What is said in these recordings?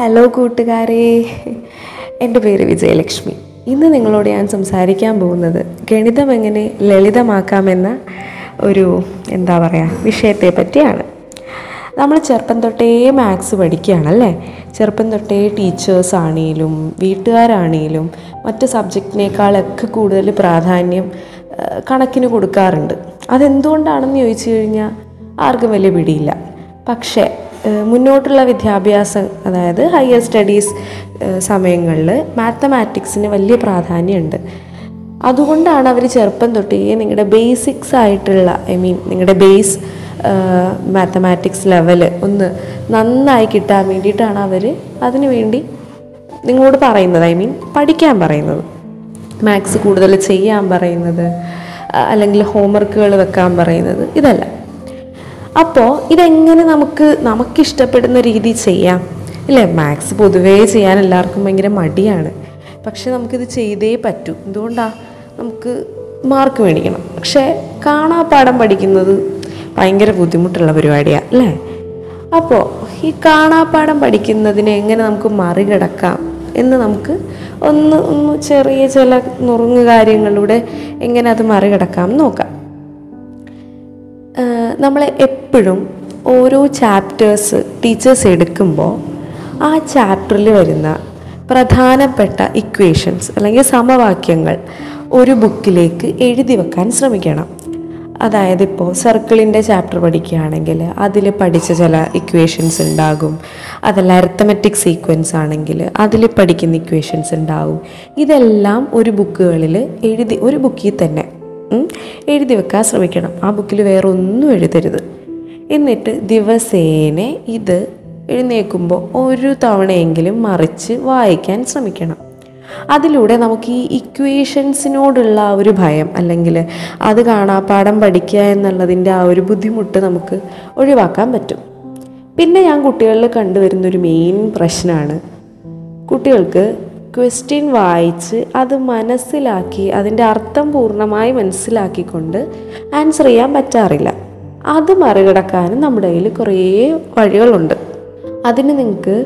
Hello കൂട്ടുകാരെ. എന്റെ പേര് വിജയലക്ഷ്മി. ഇന്ന് നിങ്ങളോട് ഞാൻ സംസാരിക്കാൻ പോകുന്നത് ഗണിതം എങ്ങനെ ലളിതമാക്കാമെന്ന ഒരു എന്താ പറയുക വിഷയത്തെ പറ്റിയാണ്. നമ്മൾ ചെറുപ്പം തൊട്ടേ മാത്സ് പഠിക്കുകയാണല്ലേ? ചെറുപ്പം തൊട്ടേ ടീച്ചേഴ്സ് ആണെങ്കിലും വീട്ടുകാരാണെങ്കിലും മറ്റ് സബ്ജക്റ്റിനേക്കാളൊക്കെ കൂടുതൽ പ്രാധാന്യം കണക്കിന് കൊടുക്കാറുണ്ട്. അതെന്തുകൊണ്ടാണെന്ന് ചോദിച്ചു കഴിഞ്ഞാൽ ആർക്കും വലിയ പിടിയില്ല. പക്ഷേ മുന്നോട്ടുള്ള വിദ്യാഭ്യാസം അതായത് ഹയർ സ്റ്റഡീസ് സമയങ്ങളിൽ മാത്തമാറ്റിക്സിന് വലിയ പ്രാധാന്യമുണ്ട്. അതുകൊണ്ടാണ് അവർ ചെറുപ്പം തൊട്ടേ നിങ്ങളുടെ ബേസിക്സ് ആയിട്ടുള്ള ഐ മീൻ നിങ്ങളുടെ ബേസ് മാത്തമാറ്റിക്സ് ലെവൽ ഒന്ന് നന്നായി കിട്ടാൻ വേണ്ടിയിട്ടാണ് അവർ അതിനു വേണ്ടി നിങ്ങളോട് പറയുന്നത് ഐ മീൻ പഠിക്കാൻ പറയുന്നത്. മാത്സ് കൂടുതൽ ചെയ്യാൻ പറയുന്നത് അല്ലെങ്കിൽ ഹോംവർക്കുകൾ വെക്കാൻ പറയുന്നത് ഇതല്ല. അപ്പോൾ ഇതെങ്ങനെ നമുക്ക് നമുക്കിഷ്ടപ്പെടുന്ന രീതി ചെയ്യാം? ഇല്ലേ? മാത്സ് പൊതുവേ ചെയ്യാൻ എല്ലാവർക്കും ഭയങ്കര മടിയാണ്. പക്ഷെ നമുക്കിത് ചെയ്തേ പറ്റൂ. എന്തുകൊണ്ടാണ് നമുക്ക് മാർക്ക് മേടിക്കണം. പക്ഷേ കാണാ പാഠം പഠിക്കുന്നത് ഭയങ്കര ബുദ്ധിമുട്ടുള്ള പരിപാടിയാണ് അല്ലേ? അപ്പോൾ ഈ കാണാപ്പാഠം പഠിക്കുന്നതിനെ എങ്ങനെ നമുക്ക് മറികടക്കാം എന്ന് നമുക്ക് ഒന്ന് ഒന്ന് ചെറിയ ചില നുറുങ്ങ് കാര്യങ്ങളിലൂടെ എങ്ങനെ അത് മറികടക്കാം നോക്കാം. നമ്മൾ എപ്പോഴും ഓരോ ചാപ്റ്റേഴ്സ് ടീച്ചേഴ്സ് എടുക്കുമ്പോൾ ആ ചാപ്റ്ററിൽ വരുന്ന പ്രധാനപ്പെട്ട ഇക്വേഷൻസ് അല്ലെങ്കിൽ സമവാക്യങ്ങൾ ഒരു ബുക്കിലേക്ക് എഴുതി വെക്കാൻ ശ്രമിക്കണം. അതായത് ഇപ്പോൾ സർക്കിളിന്റെ ചാപ്റ്റർ പഠിക്കുകയാണെങ്കിൽ അതിൽ പഠിച്ച ചില ഇക്വേഷൻസ് ഉണ്ടാകും. അതല്ല അരത്തമെറ്റിക് സീക്വൻസ് ആണെങ്കിൽ അതിൽ പഠിക്കുന്ന ഇക്വേഷൻസ് ഉണ്ടാകും. ഇതെല്ലാം ഒരു ബുക്കുകളിൽ എഴുതി ഒരു ബുക്കിൽ തന്നെ എഴുതി വെക്കാൻ ശ്രമിക്കണം. ആ ബുക്കിൽ വേറെ ഒന്നും എഴുതരുത്. എന്നിട്ട് ദിവസേന ഇത് എഴുന്നേൽക്കുമ്പോൾ ഒരു തവണയെങ്കിലും മറിച്ച് വായിക്കാൻ ശ്രമിക്കണം. അതിലൂടെ നമുക്ക് ഈ ഇക്വേഷൻസിനോടുള്ള ആ ഒരു ഭയം അല്ലെങ്കിൽ അത് കാണാ പാഠം പഠിക്കുക എന്നുള്ളതിന്റെ ആ ഒരു ബുദ്ധിമുട്ട് നമുക്ക് ഒഴിവാക്കാൻ പറ്റും. പിന്നെ ഞാൻ കുട്ടികളിൽ കണ്ടുവരുന്നൊരു മെയിൻ പ്രശ്നമാണ് കുട്ടികൾക്ക് ക്വസ്റ്റ്യൻ വായിച്ച് അത് മനസ്സിലാക്കി അതിന്റെ അർത്ഥം പൂർണമായി മനസ്സിലാക്കിക്കൊണ്ട് ആൻസർ ചെയ്യാൻ പറ്റാറില്ല. അത് മറികടക്കാനും നമ്മുടെ കയ്യിൽ കുറേ വഴികളുണ്ട്. അതിന് നിങ്ങൾക്ക്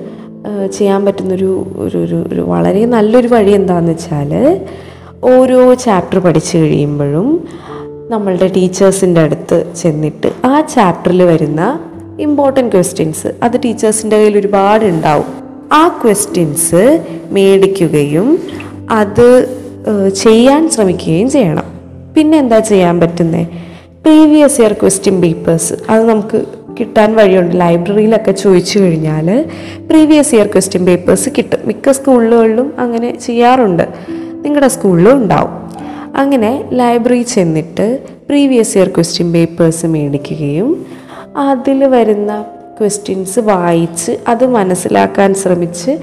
ചെയ്യാൻ പറ്റുന്നൊരു ഒരു ഒരു ഒരു വളരെ നല്ലൊരു വഴി എന്താണെന്ന് വെച്ചാൽ ഓരോ ചാപ്റ്റർ പഠിച്ചു കഴിയുമ്പോഴും നമ്മളുടെ ടീച്ചേഴ്സിന്റെ അടുത്ത് ചെന്നിട്ട് ആ ചാപ്റ്ററിൽ വരുന്ന ഇമ്പോർട്ടന്റ് ക്വസ്റ്റ്യൻസ് അത് ടീച്ചേഴ്സിന്റെ കയ്യിൽ ഒരുപാട് ഉണ്ടാവും ആ ക്വസ്റ്റ്യൻസ് മേടിക്കുകയും അത് ചെയ്യാൻ ശ്രമിക്കുകയും ചെയ്യണം. പിന്നെ എന്താ ചെയ്യാൻ പറ്റുന്നത് പ്രീവിയസ് ഇയർ ക്വസ്റ്റ്യൻ പേപ്പേഴ്സ് അത് നമുക്ക് കിട്ടാൻ വഴിയുണ്ട്. ലൈബ്രറിയിലൊക്കെ ചോദിച്ചു കഴിഞ്ഞാൽ പ്രീവിയസ് ഇയർ ക്വസ്റ്റ്യൻ പേപ്പേഴ്സ് കിട്ടും. മിക്ക സ്കൂളുകളിലും അങ്ങനെ ചെയ്യാറുണ്ട്. നിങ്ങളുടെ സ്കൂളിലും ഉണ്ടാവും. അങ്ങനെ ലൈബ്രറി ചെന്നിട്ട് പ്രീവിയസ് ഇയർ ക്വസ്റ്റ്യൻ പേപ്പേഴ്സ് മേടിക്കുകയും അതിൽ വരുന്ന ക്വസ്റ്റ്യൻസ് വായിച്ച് അത് മനസ്സിലാക്കാൻ ശ്രമിച്ച്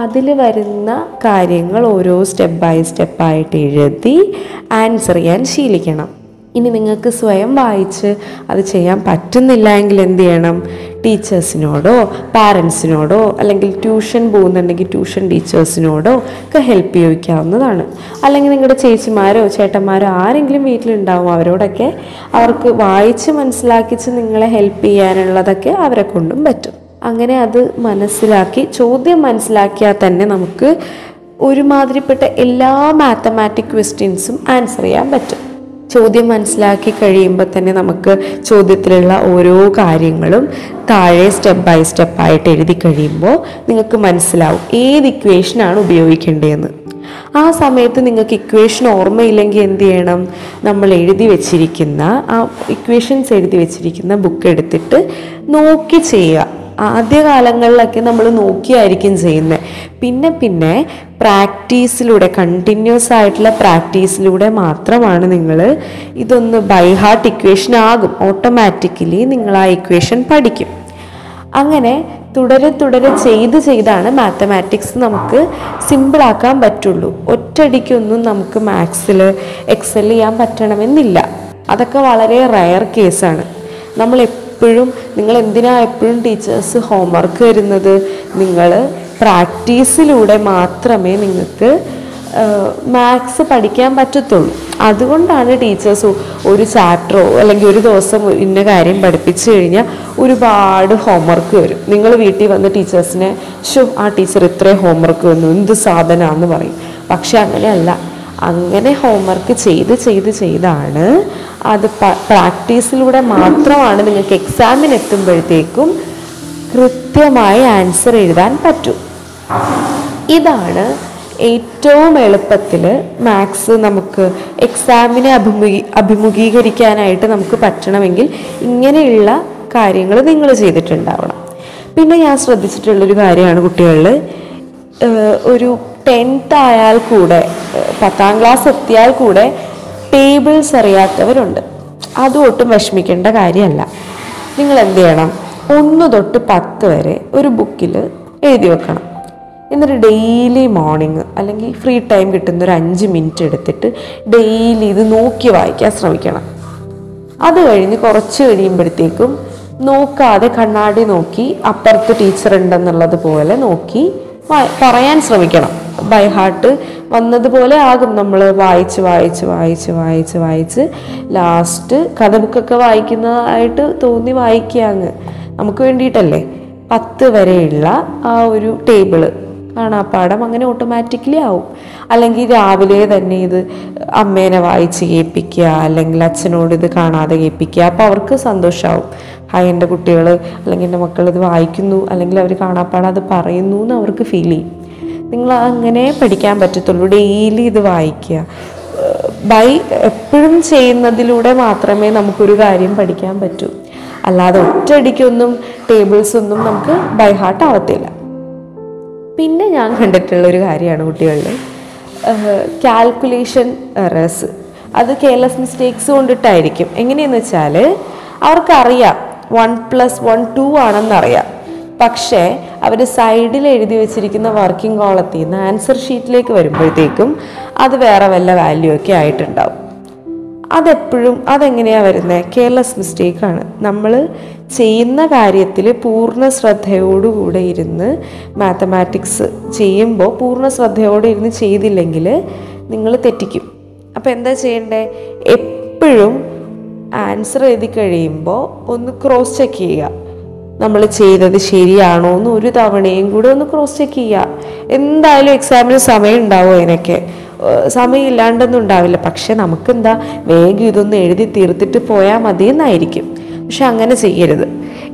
അതിൽ വരുന്ന കാര്യങ്ങൾ ഓരോ സ്റ്റെപ്പ് ബൈ സ്റ്റെപ്പായിട്ട് എഴുതി ആൻസർ ചെയ്യാൻ ശീലിക്കണം. ഇനി നിങ്ങൾക്ക് സ്വയം വായിച്ച് അത് ചെയ്യാൻ പറ്റുന്നില്ല എങ്കിൽ എന്ത് ചെയ്യണം? ടീച്ചേഴ്സിനോടോ പാരൻസിനോടോ അല്ലെങ്കിൽ ട്യൂഷൻ പോകുന്നുണ്ടെങ്കിൽ ട്യൂഷൻ ടീച്ചേഴ്സിനോടോ ഒക്കെ ഹെൽപ്പ് ചോദിക്കാവുന്നതാണ്. അല്ലെങ്കിൽ നിങ്ങളുടെ ചേച്ചിമാരോ ചേട്ടന്മാരോ ആരെങ്കിലും വീട്ടിലുണ്ടാവും അവരോടൊക്കെ അവർക്ക് വായിച്ച് മനസ്സിലാക്കിച്ച് നിങ്ങളെ ഹെൽപ്പ് ചെയ്യാനുള്ളതൊക്കെ അവരെ കൊണ്ടും പറ്റും. അങ്ങനെ അത് മനസ്സിലാക്കി ചോദ്യം മനസ്സിലാക്കിയാൽ തന്നെ നമുക്ക് ഒരുമാതിരിപ്പെട്ട എല്ലാ മാത്തമാറ്റിക് ക്വസ്റ്റ്യൻസും ആൻസർ ചെയ്യാൻ പറ്റും. ചോദ്യം മനസ്സിലാക്കി കഴിയുമ്പോൾ തന്നെ നമുക്ക് ചോദ്യത്തിലുള്ള ഓരോ കാര്യങ്ങളും താഴെ സ്റ്റെപ്പ് ബൈ സ്റ്റെപ്പ് ആയിട്ട് എഴുതി കഴിയുമ്പോൾ നിങ്ങൾക്ക് മനസ്സിലാവും ഏത് ഇക്വേഷനാണ് ഉപയോഗിക്കേണ്ടതെന്ന്. ആ സമയത്ത് നിങ്ങൾക്ക് ഇക്വേഷൻ ഓർമ്മയില്ലെങ്കിൽ എന്ത് ചെയ്യണം? നമ്മൾ എഴുതി വെച്ചിരിക്കുന്ന ആ ഇക്വേഷൻസ് എഴുതി വെച്ചിരിക്കുന്ന ബുക്ക് എടുത്തിട്ട് നോക്കി ചെയ്യുക. ആദ്യ കാലങ്ങളിലൊക്കെ നമ്മൾ നോക്കിയായിരിക്കും ചെയ്യുന്നത് പിന്നെ പിന്നെ പ്രാക്ടീസിലൂടെ കണ്ടിന്യൂസ് ആയിട്ടുള്ള പ്രാക്ടീസിലൂടെ മാത്രമാണ് നിങ്ങൾ ഇതൊന്ന് ബൈ ഹാർട്ട് ഇക്വേഷൻ ആകും. ഓട്ടോമാറ്റിക്കലി നിങ്ങൾ ആ ഇക്വേഷൻ പഠിക്കും. അങ്ങനെ തുടരെ തുടരെ ചെയ്ത് ചെയ്താണ് മാത്തമാറ്റിക്സ് നമുക്ക് സിമ്പിളാക്കാൻ പറ്റുള്ളൂ. ഒറ്റയടിക്കൊന്നും നമുക്ക് മാത്സിൽ എക്സൽ ചെയ്യാൻ പറ്റണമെന്നില്ല. അതൊക്കെ വളരെ റയർ കേസാണ് നമ്മൾ എപ്പോഴും നിങ്ങൾ എന്തിനാ എപ്പോഴും ടീച്ചേഴ്സ് ഹോംവർക്ക് വരുന്നത്? നിങ്ങൾ പ്രാക്ടീസിലൂടെ മാത്രമേ നിങ്ങൾക്ക് മാത്സ് പഠിക്കാൻ പറ്റത്തുള്ളൂ. അതുകൊണ്ടാണ് ടീച്ചേഴ്സ് ഒരു ചാപ്റ്ററോ അല്ലെങ്കിൽ ഒരു ദിവസം ഇന്ന കാര്യം പഠിപ്പിച്ചു കഴിഞ്ഞാൽ ഒരുപാട് ഹോംവർക്ക് വരും. നിങ്ങൾ വീട്ടിൽ വന്ന് ടീച്ചേഴ്സിനെ ഷോ ആ ടീച്ചർ ഇത്രയും ഹോംവർക്ക് വന്നു എന്ത് സാധനമാണെന്ന് പറയും. പക്ഷെ അങ്ങനെയല്ല. അങ്ങനെ ഹോംവർക്ക് ചെയ്ത് ചെയ്ത് ചെയ്താണ്. അത് പ്രാക്ടീസിലൂടെ മാത്രമാണ് നിങ്ങൾക്ക് എക്സാമിന് എത്തുമ്പോഴത്തേക്കും കൃത്യമായി ആൻസർ എഴുതാൻ പറ്റൂ. ഇതാണ് ഏറ്റവും എളുപ്പത്തിൽ മാത്സ് നമുക്ക് എക്സാമിനെ അഭിമുഖീ അഭിമുഖീകരിക്കാനായിട്ട് നമുക്ക് പറ്റണമെങ്കിൽ ഇങ്ങനെയുള്ള കാര്യങ്ങൾ നിങ്ങൾ ചെയ്തിട്ടുണ്ടാവണം. പിന്നെ ഞാൻ ശ്രദ്ധിച്ചിട്ടുള്ളൊരു കാര്യമാണ് കുട്ടികളിൽ ഒരു ടെൻത്ത് ആയാൽ കൂടെ പത്താം ക്ലാസ് എത്തിയാൽ കൂടെ ടേബിൾസ് അറിയാത്തവരുണ്ട്. അതും ഒട്ടും വിഷമിക്കേണ്ട കാര്യമല്ല. നിങ്ങൾ എന്ത് ചെയ്യണം? ഒന്ന് തൊട്ട് പത്ത് വരെ ഒരു ബുക്കിൽ എഴുതി വെക്കണം. എന്നിട്ട് ഡെയിലി മോർണിംഗ് അല്ലെങ്കിൽ ഫ്രീ ടൈം കിട്ടുന്ന ഒരു അഞ്ച് മിനിറ്റ് എടുത്തിട്ട് ഡെയിലി ഇത് നോക്കി വായിക്കാൻ ശ്രമിക്കണം. അത് കഴിഞ്ഞ് കുറച്ച് കഴിയുമ്പോഴത്തേക്കും നോക്കാതെ കണ്ണാടി നോക്കി അപ്പുറത്ത് ടീച്ചർ ഉണ്ടെന്നുള്ളത് പോലെ നോക്കി പറയാൻ ശ്രമിക്കണം. ബൈ ഹാർട്ട് വന്നതുപോലെ ആകും നമ്മൾ വായിച്ച് വായിച്ച് വായിച്ച് വായിച്ച് വായിച്ച് ലാസ്റ്റ് കഥ ബുക്കൊക്കെ വായിക്കുന്നതായിട്ട് തോന്നി വായിക്കുക നമുക്ക് വേണ്ടിയിട്ടല്ലേ? പത്ത് വരെയുള്ള ആ ഒരു ടേബിൾ കാണാപ്പാടം അങ്ങനെ ഓട്ടോമാറ്റിക്കലി ആവും. അല്ലെങ്കിൽ രാവിലെ തന്നെ ഇത് അമ്മേനെ വായിച്ച് കേൾപ്പിക്കുക അല്ലെങ്കിൽ അച്ഛനോട് ഇത് കാണാതെ കേൾപ്പിക്കുക അപ്പോൾ അവർക്ക് സന്തോഷമാവും ഹായ് എന്റെ കുട്ടികൾ അല്ലെങ്കിൽ എന്റെ മക്കൾ ഇത് വായിക്കുന്നു അല്ലെങ്കിൽ അവർ കാണാപ്പാടം അത് പറയുന്നു എന്ന് അവർക്ക് ഫീൽ ചെയ്യും. നിങ്ങൾ അങ്ങനെ പഠിക്കാൻ പറ്റത്തുള്ളൂ. ഡെയിലി ഇത് വായിക്കുക. ബൈ എപ്പോഴും ചെയ്യുന്നതിലൂടെ മാത്രമേ നമുക്കൊരു കാര്യം പഠിക്കാൻ പറ്റൂ. അല്ലാതെ ഒറ്റയടിക്കൊന്നും ടേബിൾസ് ഒന്നും നമുക്ക് ബൈ ഹാർട്ട് ആവത്തില്ല. പിന്നെ ഞാൻ കണ്ടിട്ടുള്ള ഒരു കാര്യമാണ് കുട്ടികളിൽ. കാൽക്കുലേഷൻ എറേഴ്സ് അത് കെയർലെസ് മിസ്റ്റേക്സ് കൊണ്ടിട്ടായിരിക്കും. എങ്ങനെയെന്ന് വെച്ചാൽ അവർക്കറിയാം. വൺ പ്ലസ് വൺ ടു ആണെന്നറിയാം. പക്ഷേ അവർ സൈഡിൽ എഴുതി വെച്ചിരിക്കുന്ന വർക്കിംഗ് കോളത്തിൽ നിന്ന് ആൻസർ ഷീറ്റിലേക്ക് വരുമ്പോഴത്തേക്കും അത് വേറെ വല്ല വാല്യൂ ഒക്കെ ആയിട്ടുണ്ടാവും. അതെപ്പോഴും അതെങ്ങനെയാണ് വരുന്നത് കെയർലെസ് മിസ്റ്റേക്കാണ് നമ്മൾ ചെയ്യുന്ന കാര്യത്തിൽ പൂർണ ശ്രദ്ധയോടുകൂടെ ഇരുന്ന് മാത്തമാറ്റിക്സ് ചെയ്യുമ്പോൾ പൂർണ ശ്രദ്ധയോടെ ഇരുന്ന് ചെയ്തില്ലെങ്കിൽ നിങ്ങൾ തെറ്റിക്കും. അപ്പോൾ എന്താ ചെയ്യേണ്ടേ? എപ്പോഴും ആൻസർ എഴുതി കഴിയുമ്പോൾ ഒന്ന് ക്രോസ് ചെക്ക് ചെയ്യുക. നമ്മൾ ചെയ്തത് ശരിയാണോ എന്ന് ഒരു തവണയും കൂടെ ഒന്ന് ക്രോസ് ചെക്ക് ചെയ്യുക എന്തായാലും എക്സാമിന് സമയം ഉണ്ടാവും അതിനൊക്കെ. ഏഹ് സമയം ഇല്ലാണ്ടൊന്നും ഉണ്ടാവില്ല. പക്ഷെ നമുക്കെന്താ വേഗം ഇതൊന്ന് എഴുതി തീർത്തിട്ട് പോയാൽ മതി എന്നായിരിക്കും പക്ഷെ അങ്ങനെ ചെയ്യരുത്.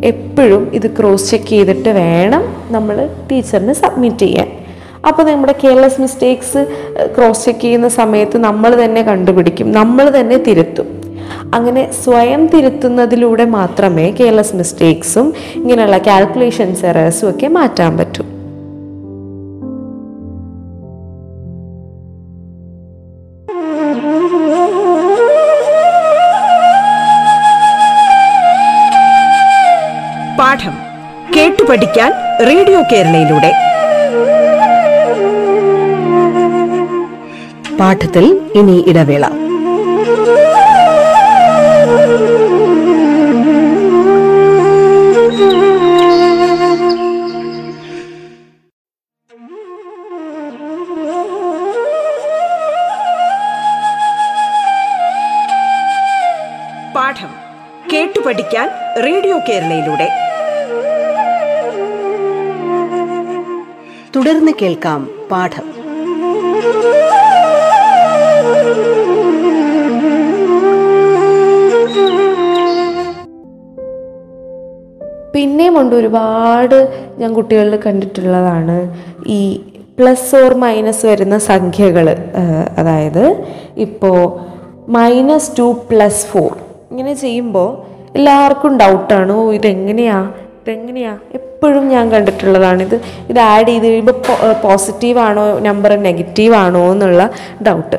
എപ്പോഴും ഇത് ക്രോസ് ചെക്ക് ചെയ്തിട്ട് വേണം നമ്മൾ ടീച്ചറിന് സബ്മിറ്റ് ചെയ്യാൻ. അപ്പോൾ നമ്മുടെ കെയർലെസ് മിസ്റ്റേക്സ് ക്രോസ് ചെക്ക് ചെയ്യുന്ന സമയത്ത് നമ്മൾ തന്നെ കണ്ടുപിടിക്കും. നമ്മൾ തന്നെ തിരുത്തും. അങ്ങനെ സ്വയം തിരുത്തുന്നതിലൂടെ മാത്രമേ കെയർലെസ് മിസ്റ്റേക്സും ഇങ്ങനെയുള്ള കാൽക്കുലേഷൻസ് എറേഴ്സും ഒക്കെ മാറ്റാൻ പറ്റൂ. പാഠം കേട്ടു പഠിക്കാൻ റേഡിയോ കേരളയിലൂടെ. പാഠത്തിൽ ഇനി ഇടവേള. കേരളയിലൂടെ. തുടർന്ന് കേൾക്കാം പാഠം. പിന്നെയും ഉണ്ട് ഒരുപാട് ഞാൻ കുട്ടികളിൽ കണ്ടിട്ടുള്ളതാണ് ഈ പ്ലസ് ഓർ മൈനസ് വരുന്ന സംഖ്യകൾ അതായത് ഇപ്പോൾ മൈനസ് ടു പ്ലസ് ഫോർ ഇങ്ങനെ ചെയ്യുമ്പോൾ എല്ലാവർക്കും ഡൗട്ടാണ് ഓ ഇതെങ്ങനെയാ? ഇതെങ്ങനെയാ? എപ്പോഴും ഞാൻ കണ്ടിട്ടുള്ളതാണ് ഇത്. ഇത് ആഡ് ചെയ്ത് കഴിയുമ്പോൾ പോസിറ്റീവ് ആണോ? നമ്പർ നെഗറ്റീവാണോ എന്നുള്ള ഡൗട്ട്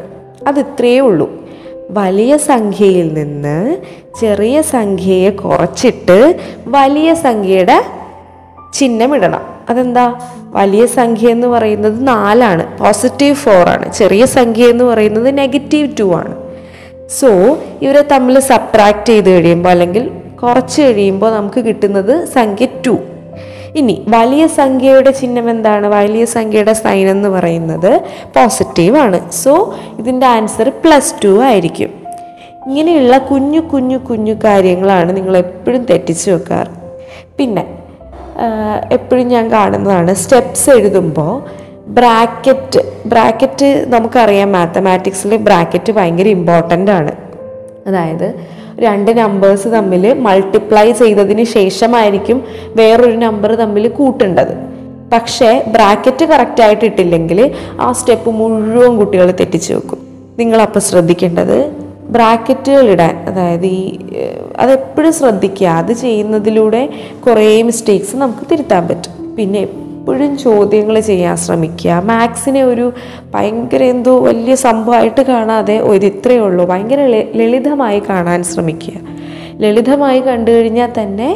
അത് ഇത്രയേ ഉള്ളൂ. വലിയ സംഖ്യയിൽ നിന്ന് ചെറിയ സംഖ്യയെ കുറച്ചിട്ട് വലിയ സംഖ്യയുടെ ചിഹ്നമിടണം അതെന്താ? വലിയ സംഖ്യ എന്ന് പറയുന്നത് നാലാണ്. പോസിറ്റീവ് ഫോർ ആണ്. ചെറിയ സംഖ്യ എന്ന് പറയുന്നത് നെഗറ്റീവ് ടു ആണ്. സോ ഇവരെ തമ്മിൽ സബ്ട്രാക്ട് ചെയ്ത് കഴിയുമ്പോൾ അല്ലെങ്കിൽ കുറച്ച് കഴിയുമ്പോൾ നമുക്ക് കിട്ടുന്നത് സംഖ്യ ടു ഇനി വലിയ സംഖ്യയുടെ ചിഹ്നം എന്താണ്? വലിയ സംഖ്യയുടെ സൈൻ എന്ന് പറയുന്നത് പോസിറ്റീവ് ആണ്. സോ ഇതിന്റെ ആൻസർ പ്ലസ് ടു ആയിരിക്കും. ഇങ്ങനെയുള്ള കുഞ്ഞു കുഞ്ഞു കുഞ്ഞു കാര്യങ്ങളാണ് നിങ്ങൾ എപ്പോഴും തെറ്റിച്ച് വെക്കാറ്. പിന്നെ എപ്പോഴും ഞാൻ കാണുന്നതാണ് സ്റ്റെപ്സ് എഴുതുമ്പോൾ ബ്രാക്കറ്റ് ബ്രാക്കറ്റ് നമുക്കറിയാം മാത്തമാറ്റിക്സിൽ ബ്രാക്കറ്റ് ഭയങ്കര ഇമ്പോർട്ടന്റ് ആണ്. അതായത് രണ്ട് നമ്പേഴ്സ് തമ്മിൽ മൾട്ടിപ്ലൈ ചെയ്തതിന് ശേഷമായിരിക്കും വേറൊരു നമ്പർ തമ്മിൽ കൂട്ടേണ്ടത്. പക്ഷേ ബ്രാക്കറ്റ് കറക്റ്റായിട്ട് ഇട്ടില്ലെങ്കിൽ ആ സ്റ്റെപ്പ് മുഴുവൻ കുട്ടികൾ തെറ്റിച്ചു വെക്കും. നിങ്ങളപ്പോൾ ശ്രദ്ധിക്കേണ്ടത് ബ്രാക്കറ്റുകൾ ഇടാൻ അതായത് ഈ അതെപ്പോഴും ശ്രദ്ധിക്കുക. അത് ചെയ്യുന്നതിലൂടെ കുറേ മിസ്റ്റേക്സ് നമുക്ക് തിരുത്താൻ പറ്റും. പിന്നെ എപ്പോഴും ചോദ്യങ്ങൾ ചെയ്യാൻ ശ്രമിക്കുക. മാത്സിനെ ഒരു ഭയങ്കര എന്തോ വലിയ സംഭവമായിട്ട് കാണാതെ ഒരു ഇത്രയേ ഉള്ളൂ. ഭയങ്കര ലളിതമായി കാണാൻ ശ്രമിക്കുക. ലളിതമായി കണ്ടു കഴിഞ്ഞാൽ തന്നെ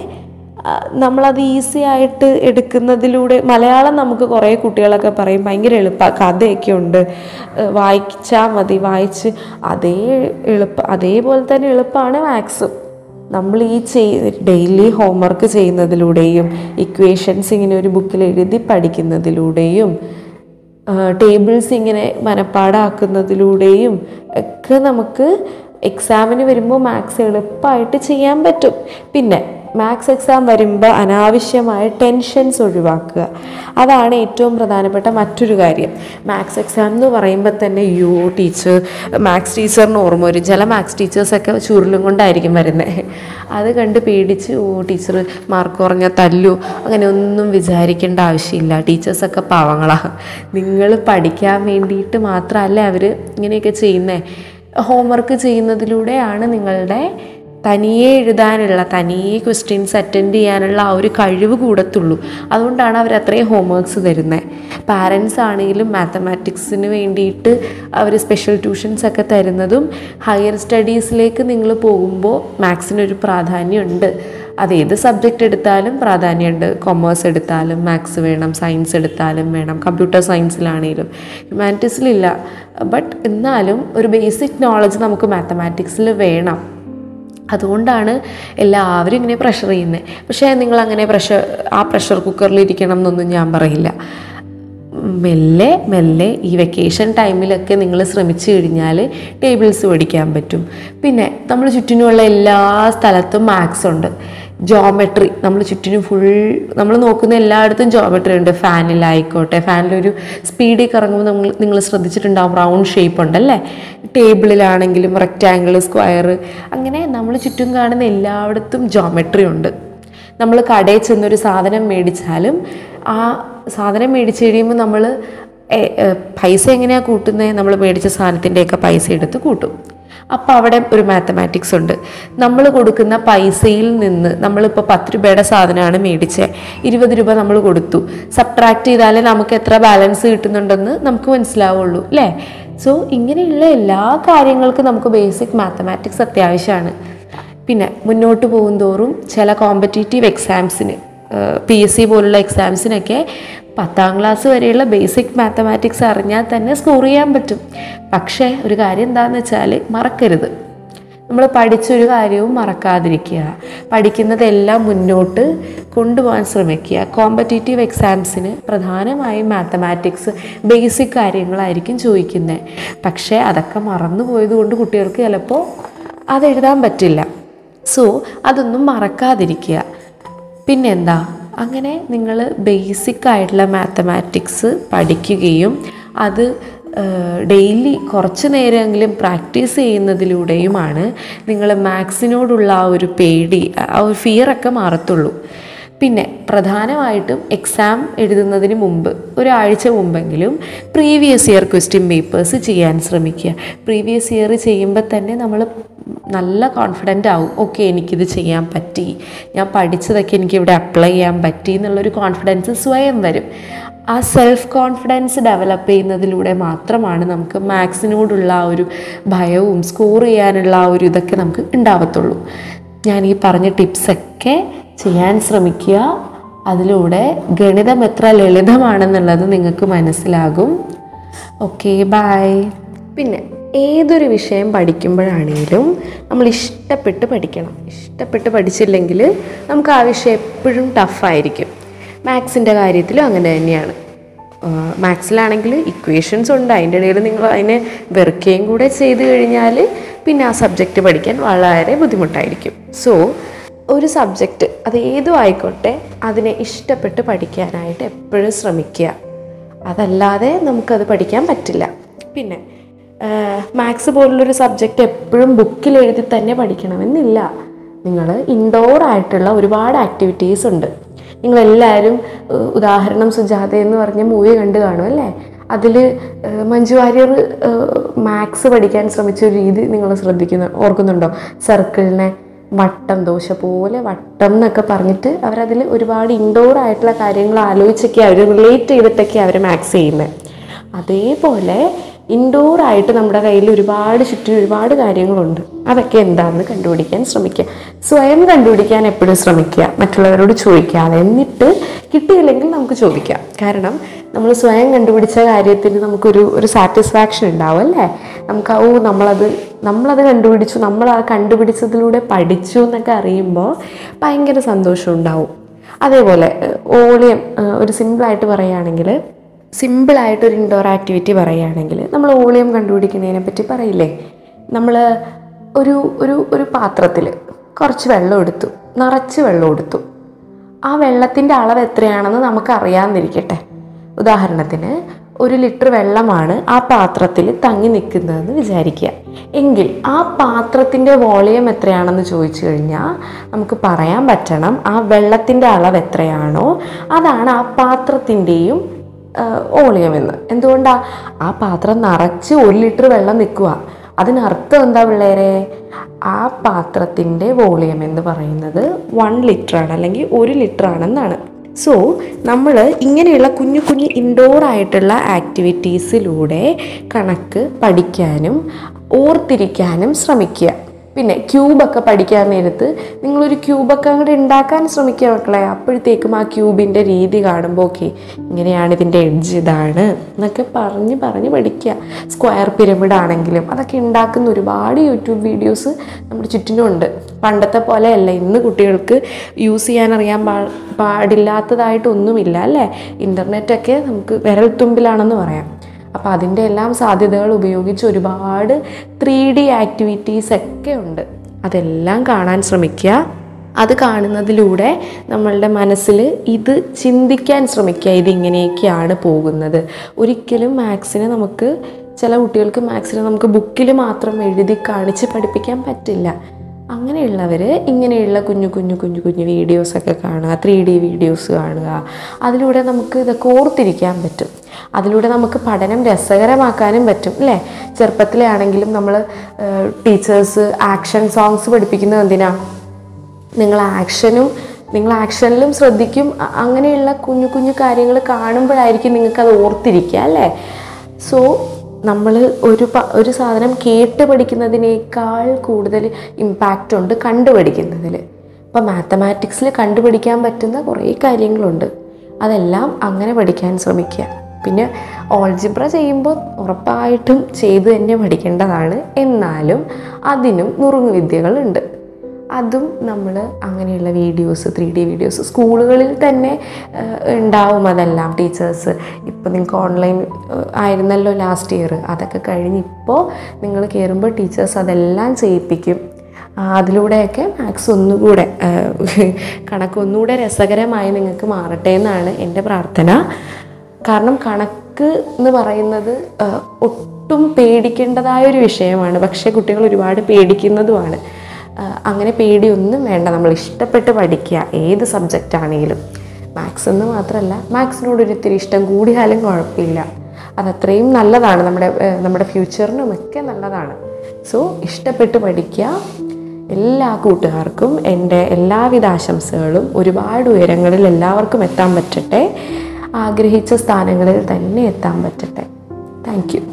നമ്മളത് ഈസി ആയിട്ട് എടുക്കുന്നതിലൂടെ മലയാളം നമുക്ക് കുറേ കുട്ടികളൊക്കെ പറയും ഭയങ്കര എളുപ്പ കഥയൊക്കെ ഉണ്ട്. വായിച്ചാൽ മതി വായിച്ച് അതേ എളുപ്പം അതേപോലെ തന്നെ എളുപ്പമാണ് മാത്സും. നമ്മൾ ഈ ചെയ് ഡെയിലി ഹോംവർക്ക് ചെയ്യുന്നതിലൂടെയും ഇക്വേഷൻസ് ഇങ്ങനെ ഒരു ബുക്കിൽ എഴുതി പഠിക്കുന്നതിലൂടെയും ടേബിൾസ് ഇങ്ങനെ മനപ്പാടാക്കുന്നതിലൂടെയും ഒക്കെ നമുക്ക് എക്സാമിന് വരുമ്പോൾ മാത്സ് എളുപ്പമായിട്ട് ചെയ്യാൻ പറ്റും. പിന്നെ മാത്സ് എക്സാം വരുമ്പോൾ അനാവശ്യമായ ടെൻഷൻസ് ഒഴിവാക്കുക. അതാണ് ഏറ്റവും പ്രധാനപ്പെട്ട മറ്റൊരു കാര്യം. മാത്സ് എക്സാം എന്ന് പറയുമ്പോൾ തന്നെ യു ടീച്ചർ മാത്സ് ടീച്ചറിന് ഓർമ്മ വരും. ചില മാത്സ് ടീച്ചേഴ്സൊക്കെ ചുരുളും കൊണ്ടായിരിക്കും വരുന്നത് അത് കണ്ട് പേടിച്ച് ഓ ടീച്ചർ മാർക്ക് കുറഞ്ഞ തല്ലു. അങ്ങനെ ഒന്നും വിചാരിക്കേണ്ട ആവശ്യമില്ല. ടീച്ചേഴ്സൊക്കെ പാവങ്ങളാണ് നിങ്ങൾ പഠിക്കാൻ വേണ്ടിയിട്ട് മാത്രമല്ല അവർ ഇങ്ങനെയൊക്കെ ചെയ്യുന്നത് ഹോംവർക്ക് ചെയ്യുന്നതിലൂടെയാണ് നിങ്ങളുടെ തനിയെ എഴുതാനുള്ള തനിയെ ക്വസ്റ്റ്യൻസ് അറ്റൻഡ് ചെയ്യാനുള്ള ആ ഒരു കഴിവ് കൂടത്തുള്ളൂ. അതുകൊണ്ടാണ് അവർ അത്രയും ഹോംവർക്ക്സ് തരുന്നത് പാരൻസ് ആണെങ്കിലും മാത്തമാറ്റിക്സിന് വേണ്ടിയിട്ട് അവർ സ്പെഷ്യൽ ട്യൂഷൻസ് ഒക്കെ തരുന്നതും ഹയർ സ്റ്റഡീസിലേക്ക് നിങ്ങൾ പോകുമ്പോൾ മാത്സിനൊരു പ്രാധാന്യമുണ്ട്. അത് ഏത് സബ്ജക്റ്റ് എടുത്താലും പ്രാധാന്യമുണ്ട്. കൊമേഴ്സ് എടുത്താലും മാത്സ് വേണം സയൻസ് എടുത്താലും വേണം കമ്പ്യൂട്ടർ സയൻസിലാണെങ്കിലും ഹ്യൂമാനിറ്റീസിലില്ല ബട്ട് എന്നാലും ഒരു ബേസിക് നോളജ് നമുക്ക് മാത്തമാറ്റിക്സിൽ വേണം. അതുകൊണ്ടാണ് എല്ലാവരും ഇങ്ങനെ പ്രഷർ ചെയ്യുന്നത് പക്ഷേ നിങ്ങൾ അങ്ങനെ പ്രഷർ ആ പ്രഷർ കുക്കറിൽ ഇരിക്കണം എന്നൊന്നും ഞാൻ പറയില്ല. മെല്ലെ മെല്ലെ ഈ വെക്കേഷൻ ടൈമിലൊക്കെ നിങ്ങൾ ശ്രമിച്ചു കഴിഞ്ഞാൽ ടേബിൾസ് പഠിക്കാൻ പറ്റും. പിന്നെ നമ്മൾ ചുറ്റിനുമുള്ള എല്ലാ സ്ഥലത്തും മാത്സ് ഉണ്ട്. ജോമെട്രി നമ്മൾ ചുറ്റിനും ഫുൾ നമ്മൾ നോക്കുന്ന എല്ലായിടത്തും ജോമെട്രി ഉണ്ട്. ഫാനിലായിക്കോട്ടെ ഫാനിലൊരു സ്പീഡിൽ കറങ്ങുമ്പോൾ നമ്മൾ നിങ്ങൾ ശ്രദ്ധിച്ചിട്ടുണ്ടാവും റൗണ്ട് ഷേപ്പ് ഉണ്ടല്ലേ? ടേബിളിലാണെങ്കിലും റെക്റ്റാങ്കിൾ സ്ക്വയർ അങ്ങനെ നമ്മൾ ചുറ്റും കാണുന്ന എല്ലായിടത്തും ജോമെട്രി ഉണ്ട്. നമ്മൾ കടയിൽ ചെന്നൊരു സാധനം മേടിച്ചാലും ആ സാധനം മേടിച്ച് കഴിയുമ്പോൾ നമ്മൾ പൈസ എങ്ങനെയാണ് കൂട്ടുന്നത് നമ്മൾ മേടിച്ച സാധനത്തിന്റെയൊക്കെ പൈസ എടുത്ത് കൂട്ടും. അപ്പോൾ അവിടെ ഒരു മാത്തമാറ്റിക്സ് ഉണ്ട്. നമ്മൾ കൊടുക്കുന്ന പൈസയിൽ നിന്ന് നമ്മളിപ്പോൾ പത്ത് രൂപയുടെ സാധനമാണ് മേടിച്ചത് ഇരുപത് രൂപ നമ്മൾ കൊടുത്തു. സബ്ട്രാക്ട് ചെയ്താലേ നമുക്ക് എത്ര ബാലൻസ് കിട്ടുന്നുണ്ടെന്ന് നമുക്ക് മനസ്സിലാവുള്ളൂ അല്ലേ? സോ ഇങ്ങനെയുള്ള എല്ലാ കാര്യങ്ങൾക്കും നമുക്ക് ബേസിക് മാത്തമാറ്റിക്സ് അത്യാവശ്യമാണ്. പിന്നെ മുന്നോട്ട് പോകും തോറും ചില കോമ്പറ്റേറ്റീവ് എക്സാംസിന് പി എസ് സി പോലുള്ള എക്സാംസിനൊക്കെ പത്താം ക്ലാസ് വരെയുള്ള ബേസിക് മാത്തമാറ്റിക്സ് അറിഞ്ഞാൽ തന്നെ സ്കോർ ചെയ്യാൻ പറ്റും. പക്ഷേ ഒരു കാര്യം എന്താണെന്ന് വെച്ചാൽ മറക്കരുത്. നമ്മൾ പഠിച്ചൊരു കാര്യവും മറക്കാതിരിക്കുക. പഠിക്കുന്നതെല്ലാം മുന്നോട്ട് കൊണ്ടുപോകാൻ ശ്രമിക്കുക. കോമ്പറ്റേറ്റീവ് എക്സാംസിന് പ്രധാനമായും മാത്തമാറ്റിക്സ് ബേസിക് കാര്യങ്ങളായിരിക്കും ചോദിക്കുന്നത്. പക്ഷേ അതൊക്കെ മറന്നു പോയതുകൊണ്ട് കുട്ടികൾക്ക് ചിലപ്പോൾ അതെഴുതാൻ പറ്റില്ല. സോ അതൊന്നും മറക്കാതിരിക്കുക. പിന്നെന്താ? അങ്ങനെ നിങ്ങൾ ബേസിക് ആയിട്ടുള്ള മാത്തമാറ്റിക്സ് പഠിക്കുകയും അത് ഡെയിലി കുറച്ച് നേരമെങ്കിലും പ്രാക്ടീസ് ചെയ്യുന്നതിലൂടെയുമാണ് നിങ്ങൾ മാത്സിനോടുള്ള ആ ഒരു പേടി ആ ഒരു ഫിയറൊക്കെ മാറത്തുള്ളൂ. പിന്നെ പ്രധാനമായിട്ടും എക്സാം എഴുതുന്നതിന് മുമ്പ് ഒരാഴ്ച മുമ്പെങ്കിലും പ്രീവിയസ് ഇയർ ക്വസ്റ്റ്യൻ പേപ്പേഴ്സ് ചെയ്യാൻ ശ്രമിക്കുക. പ്രീവിയസ് ഇയർ ചെയ്യുമ്പോൾ തന്നെ നമ്മൾ നല്ല കോൺഫിഡന്റ് ആവും. ഓക്കെ എനിക്കിത് ചെയ്യാൻ പറ്റി. ഞാൻ പഠിച്ചതൊക്കെ എനിക്കിവിടെ അപ്ലൈ ചെയ്യാൻ പറ്റി എന്നുള്ളൊരു കോൺഫിഡൻസ് സ്വയം വരും. ആ സെൽഫ് കോൺഫിഡൻസ് ഡെവലപ്പ് ചെയ്യുന്നതിലൂടെ മാത്രമാണ് നമുക്ക് മാത്സിനോടുള്ള ആ ഒരു ഭയവും സ്കോർ ചെയ്യാനുള്ള ആ ഒരു ഇതൊക്കെ നമുക്ക് ഉണ്ടാവത്തുള്ളൂ. ഞാൻ ഈ പറഞ്ഞ ടിപ്സൊക്കെ ചെയ്യാൻ ശ്രമിക്കുക. അതിലൂടെ ഗണിതം എത്ര ലളിതമാണെന്നുള്ളത് നിങ്ങൾക്ക് മനസ്സിലാകും. ഓക്കെ ബായ് പിന്നെ ഏതൊരു വിഷയം പഠിക്കുമ്പോഴാണെങ്കിലും നമ്മൾ ഇഷ്ടപ്പെട്ട് പഠിക്കണം. ഇഷ്ടപ്പെട്ട് പഠിച്ചില്ലെങ്കിൽ നമുക്ക് ആ വിഷയം എപ്പോഴും ടഫായിരിക്കും മാത്സിന്റെ കാര്യത്തിലും അങ്ങനെ തന്നെയാണ്. മാത്സിലാണെങ്കിൽ ഇക്വേഷൻസ് ഉണ്ട്. അതിന്റെ ഇടയിൽ നിങ്ങൾ അതിനെ വെറുക്കുകയും കൂടെ ചെയ്ത് കഴിഞ്ഞാൽ പിന്നെ ആ സബ്ജക്റ്റ് പഠിക്കാൻ വളരെ ബുദ്ധിമുട്ടായിരിക്കും. സോ ഒരു സബ്ജക്റ്റ് അത് ഏതും ആയിക്കോട്ടെ അതിനെ ഇഷ്ടപ്പെട്ട് പഠിക്കാനായിട്ട് എപ്പോഴും ശ്രമിക്കുക. അതല്ലാതെ നമുക്കത് പഠിക്കാൻ പറ്റില്ല. പിന്നെ മാത്സ് പോലുള്ളൊരു സബ്ജക്റ്റ് എപ്പോഴും ബുക്കിൽ എഴുതി തന്നെ പഠിക്കണമെന്നില്ല. നിങ്ങൾ ഇൻഡോർ ആയിട്ടുള്ള ഒരുപാട് ആക്ടിവിറ്റീസ് ഉണ്ട്. നിങ്ങളെല്ലാവരും ഉദാഹരണം സുജാത എന്ന് പറഞ്ഞ മൂവി കണ്ടു കാണും അല്ലേ? അതിൽ മഞ്ജു വാര്യർ മാത്സ് പഠിക്കാൻ ശ്രമിച്ച ഒരു രീതി നിങ്ങൾ ശ്രദ്ധിക്കുന്നു ഓർക്കുന്നുണ്ടോ? സർക്കിളിനെ വട്ടം ദോശ പോലെ വട്ടം എന്നൊക്കെ പറഞ്ഞിട്ട് അവരതിൽ ഒരുപാട് ഇൻഡോർ ആയിട്ടുള്ള കാര്യങ്ങൾ ആലോചിച്ചൊക്കെ അവർ റിലേറ്റ് ചെയ്തിട്ടൊക്കെ അവർ മാത്സ് ചെയ്യുന്നത് അതേപോലെ ഇൻഡോർ ആയിട്ട് നമ്മുടെ കയ്യിൽ ഒരുപാട് ചുറ്റും ഒരുപാട് കാര്യങ്ങളുണ്ട്. അതൊക്കെ എന്താണെന്ന് കണ്ടുപിടിക്കാൻ ശ്രമിക്കുക. സ്വയം കണ്ടുപിടിക്കാൻ എപ്പോഴും ശ്രമിക്കുക. മറ്റുള്ളവരോട് ചോദിക്കാതെ എന്നിട്ട് കിട്ടിയില്ലെങ്കിൽ നമുക്ക് ചോദിക്കാം. കാരണം നമ്മൾ സ്വയം കണ്ടുപിടിച്ച കാര്യത്തിന് നമുക്കൊരു ഒരു സാറ്റിസ്ഫാക്ഷൻ ഉണ്ടാവും അല്ലേ? നമുക്ക് ഓ നമ്മളത് നമ്മളത് കണ്ടുപിടിച്ചു നമ്മൾ ആ കണ്ടുപിടിച്ചതിലൂടെ പഠിച്ചു എന്നൊക്കെ അറിയുമ്പോൾ ഭയങ്കര സന്തോഷം ഉണ്ടാവും. അതേപോലെ ഓളിയം ഒരു സിമ്പിളായിട്ട് പറയുകയാണെങ്കിൽ സിമ്പിളായിട്ട് ഒരു ഇൻഡോർ ആക്ടിവിറ്റി പറയുകയാണെങ്കിൽ നമ്മൾ ഓളിയം കണ്ടുപിടിക്കുന്നതിനെ പറ്റി പറയില്ലേ? നമ്മൾ ഒരു ഒരു ഒരു പാത്രത്തിൽ കുറച്ച് വെള്ളം എടുത്തു നിറച്ച് വെള്ളം എടുത്തു. ആ വെള്ളത്തിന്റെ അളവ് എത്രയാണെന്ന് നമുക്ക് അറിയാമെന്നിരിക്കട്ടെ ഉദാഹരണത്തിന് ഒരു ലിറ്റർ വെള്ളമാണ് ആ പാത്രത്തിൽ തങ്ങി നിൽക്കുന്നതെന്ന് വിചാരിക്കുക. എങ്കിൽ ആ പാത്രത്തിന്റെ വോളിയം എത്രയാണെന്ന് ചോദിച്ചു കഴിഞ്ഞാൽ നമുക്ക് പറയാൻ പറ്റണം ആ വെള്ളത്തിന്റെ അളവ് എത്രയാണോ അതാണ് ആ പാത്രത്തിന്റെയും വോളിയം എന്ന്. എന്തുകൊണ്ടാണ് ആ പാത്രം നിറച്ച് ഒരു ലിറ്റർ വെള്ളം നിൽക്കുക. അതിനർത്ഥം എന്താ പിള്ളേരെ? ആ പാത്രത്തിന്റെ വോളിയം എന്ന് പറയുന്നത് വൺ ലിറ്റർ ആണ് അല്ലെങ്കിൽ ഒരു ലിറ്റർ ആണെന്നാണ്. സോ നമ്മൾ ഇങ്ങനെയുള്ള കുഞ്ഞു കുഞ്ഞു ഇൻഡോർ ആയിട്ടുള്ള ആക്ടിവിറ്റീസിലൂടെ കണക്ക് പഠിക്കാനും ഓർത്തിരിക്കാനും ശ്രമിക്കുക. പിന്നെ ക്യൂബൊക്കെ പഠിക്കാൻ നേരത്ത് നിങ്ങളൊരു ക്യൂബൊക്കെ അങ്ങോട്ട് ഉണ്ടാക്കാൻ ശ്രമിക്കുക മക്കളെ. അപ്പോഴത്തേക്കും ആ ക്യൂബിന്റെ രീതി കാണുമ്പോൾ ഓക്കെ ഇങ്ങനെയാണ് ഇതിന്റെ എഡ്ജ് ഇതാണ് എന്നൊക്കെ പറഞ്ഞ് പറഞ്ഞ് പഠിക്കുക. സ്ക്വയർ പിരമിഡ് ആണെങ്കിലും അതൊക്കെ ഉണ്ടാക്കുന്ന ഒരുപാട് യൂട്യൂബ് വീഡിയോസ് നമ്മുടെ ചുറ്റിനുമുണ്ട് പണ്ടത്തെ പോലെ അല്ല ഇന്ന് കുട്ടികൾക്ക് യൂസ് ചെയ്യാൻ അറിയാൻ പാ പാടില്ലാത്തതായിട്ടൊന്നുമില്ല അല്ലേ? ഇന്റർനെറ്റൊക്കെ നമുക്ക് വിരൽത്തുമ്പിലാണെന്ന് പറയാം. അപ്പോൾ അതിന്റെ എല്ലാം സാധ്യതകൾ ഉപയോഗിച്ച് ഒരുപാട് ത്രീ ഡി ആക്ടിവിറ്റീസ് ഒക്കെ ഉണ്ട്. അതെല്ലാം കാണാൻ ശ്രമിക്കുക. അത് കാണുന്നതിലൂടെ നമ്മളുടെ മനസ്സിൽ ഇത് ചിന്തിക്കാൻ ശ്രമിക്കുക. ഇതിങ്ങനെയൊക്കെയാണ് പോകുന്നത്. ഒരിക്കലും മാത്സിനെ നമുക്ക് ചില കുട്ടികൾക്ക് മാത്സിനെ നമുക്ക് ബുക്കിൽ മാത്രം എഴുതി കാണിച്ച് പഠിപ്പിക്കാൻ പറ്റില്ല. അങ്ങനെയുള്ളവർ ഇങ്ങനെയുള്ള കുഞ്ഞു കുഞ്ഞു കുഞ്ഞു കുഞ്ഞു വീഡിയോസൊക്കെ കാണുക ത്രീ ഡി വീഡിയോസ് കാണുക. അതിലൂടെ നമുക്ക് ഇതൊക്കെ ഓർത്തിരിക്കാൻ പറ്റും. അതിലൂടെ നമുക്ക് പഠനം രസകരമാക്കാനും പറ്റും അല്ലേ? ചെറുപ്പത്തിലെ ആണെങ്കിലും നമ്മൾ ടീച്ചേഴ്സ് ആക്ഷൻ സോങ്സ് പഠിപ്പിക്കുന്നത് എന്തിനാ? നിങ്ങൾ ആക്ഷനും നിങ്ങൾ ആക്ഷനിലും ശ്രദ്ധിക്കും. അങ്ങനെയുള്ള കുഞ്ഞു കുഞ്ഞു കാര്യങ്ങൾ കാണുമ്പോഴായിരിക്കും നിങ്ങൾക്കത് ഓർത്തിരിക്കുക അല്ലേ? സോ നമ്മൾ ഒരു ഒരു സാധനം കേട്ട് പഠിക്കുന്നതിനേക്കാൾ കൂടുതൽ ഇമ്പാക്റ്റ് ഉണ്ട് കണ്ടുപഠിക്കുന്നതിൽ ഇപ്പോൾ മാത്തമാറ്റിക്സിൽ കണ്ടുപിടിക്കാൻ പറ്റുന്ന കുറേ കാര്യങ്ങളുണ്ട്. അതെല്ലാം അങ്ങനെ പഠിക്കാൻ ശ്രമിക്കുക. പിന്നെ ഓൾജിബ്ര ചെയ്യുമ്പോൾ ഉറപ്പായിട്ടും ചെയ്തു തന്നെ പഠിക്കേണ്ടതാണ്. എന്നാലും അതിനും നുറുങ്ങുവിദ്യകളുണ്ട് അതും നമ്മൾ അങ്ങനെയുള്ള വീഡിയോസ് ത്രീ ഡി വീഡിയോസ് സ്കൂളുകളിൽ തന്നെ ഉണ്ടാവും അതെല്ലാം ടീച്ചേഴ്സ്. ഇപ്പോൾ നിങ്ങൾക്ക് ഓൺലൈൻ ആയിരുന്നല്ലോ ലാസ്റ്റ് ഇയർ അതൊക്കെ കഴിഞ്ഞ് ഇപ്പോൾ നിങ്ങൾ കയറുമ്പോൾ ടീച്ചേഴ്സ് അതെല്ലാം ചെയ്യിപ്പിക്കും. അതിലൂടെയൊക്കെ മാത്സ് ഒന്നുകൂടെ കണക്കൊന്നുകൂടെ രസകരമായി നിങ്ങൾക്ക് മാറട്ടെ എന്നാണ് എന്റെ പ്രാർത്ഥന. കാരണം കണക്ക് എന്ന് പറയുന്നത് ഒട്ടും പേടിക്കേണ്ടതായ ഒരു വിഷയമാണ്. പക്ഷേ കുട്ടികൾ ഒരുപാട് പേടിക്കുന്നതുമാണ്. അങ്ങനെ പേടിയൊന്നും വേണ്ട. നമ്മൾ ഇഷ്ടപ്പെട്ട് പഠിക്കുക. ഏത് സബ്ജക്റ്റ് ആണെങ്കിലും. മാത്സ് എന്ന് മാത്രമല്ല മാത്സിനോട് ഒരിത്തിരി ഇഷ്ടം കൂടിയാലും കുഴപ്പമില്ല. അതത്രയും നല്ലതാണ്. നമ്മുടെ നമ്മുടെ ഫ്യൂച്ചറിനും ഒക്കെ നല്ലതാണ്. സോ ഇഷ്ടപ്പെട്ട് പഠിക്കുക. എല്ലാ കൂട്ടുകാർക്കും എന്റെ എല്ലാവിധ ആശംസകളും ഒരുപാട് ഉയരങ്ങളിൽ എല്ലാവർക്കും എത്താൻ പറ്റട്ടെ. ആഗ്രഹിച്ച സ്ഥാനങ്ങളിൽ തന്നെ എത്താൻ പറ്റട്ടെ. താങ്ക്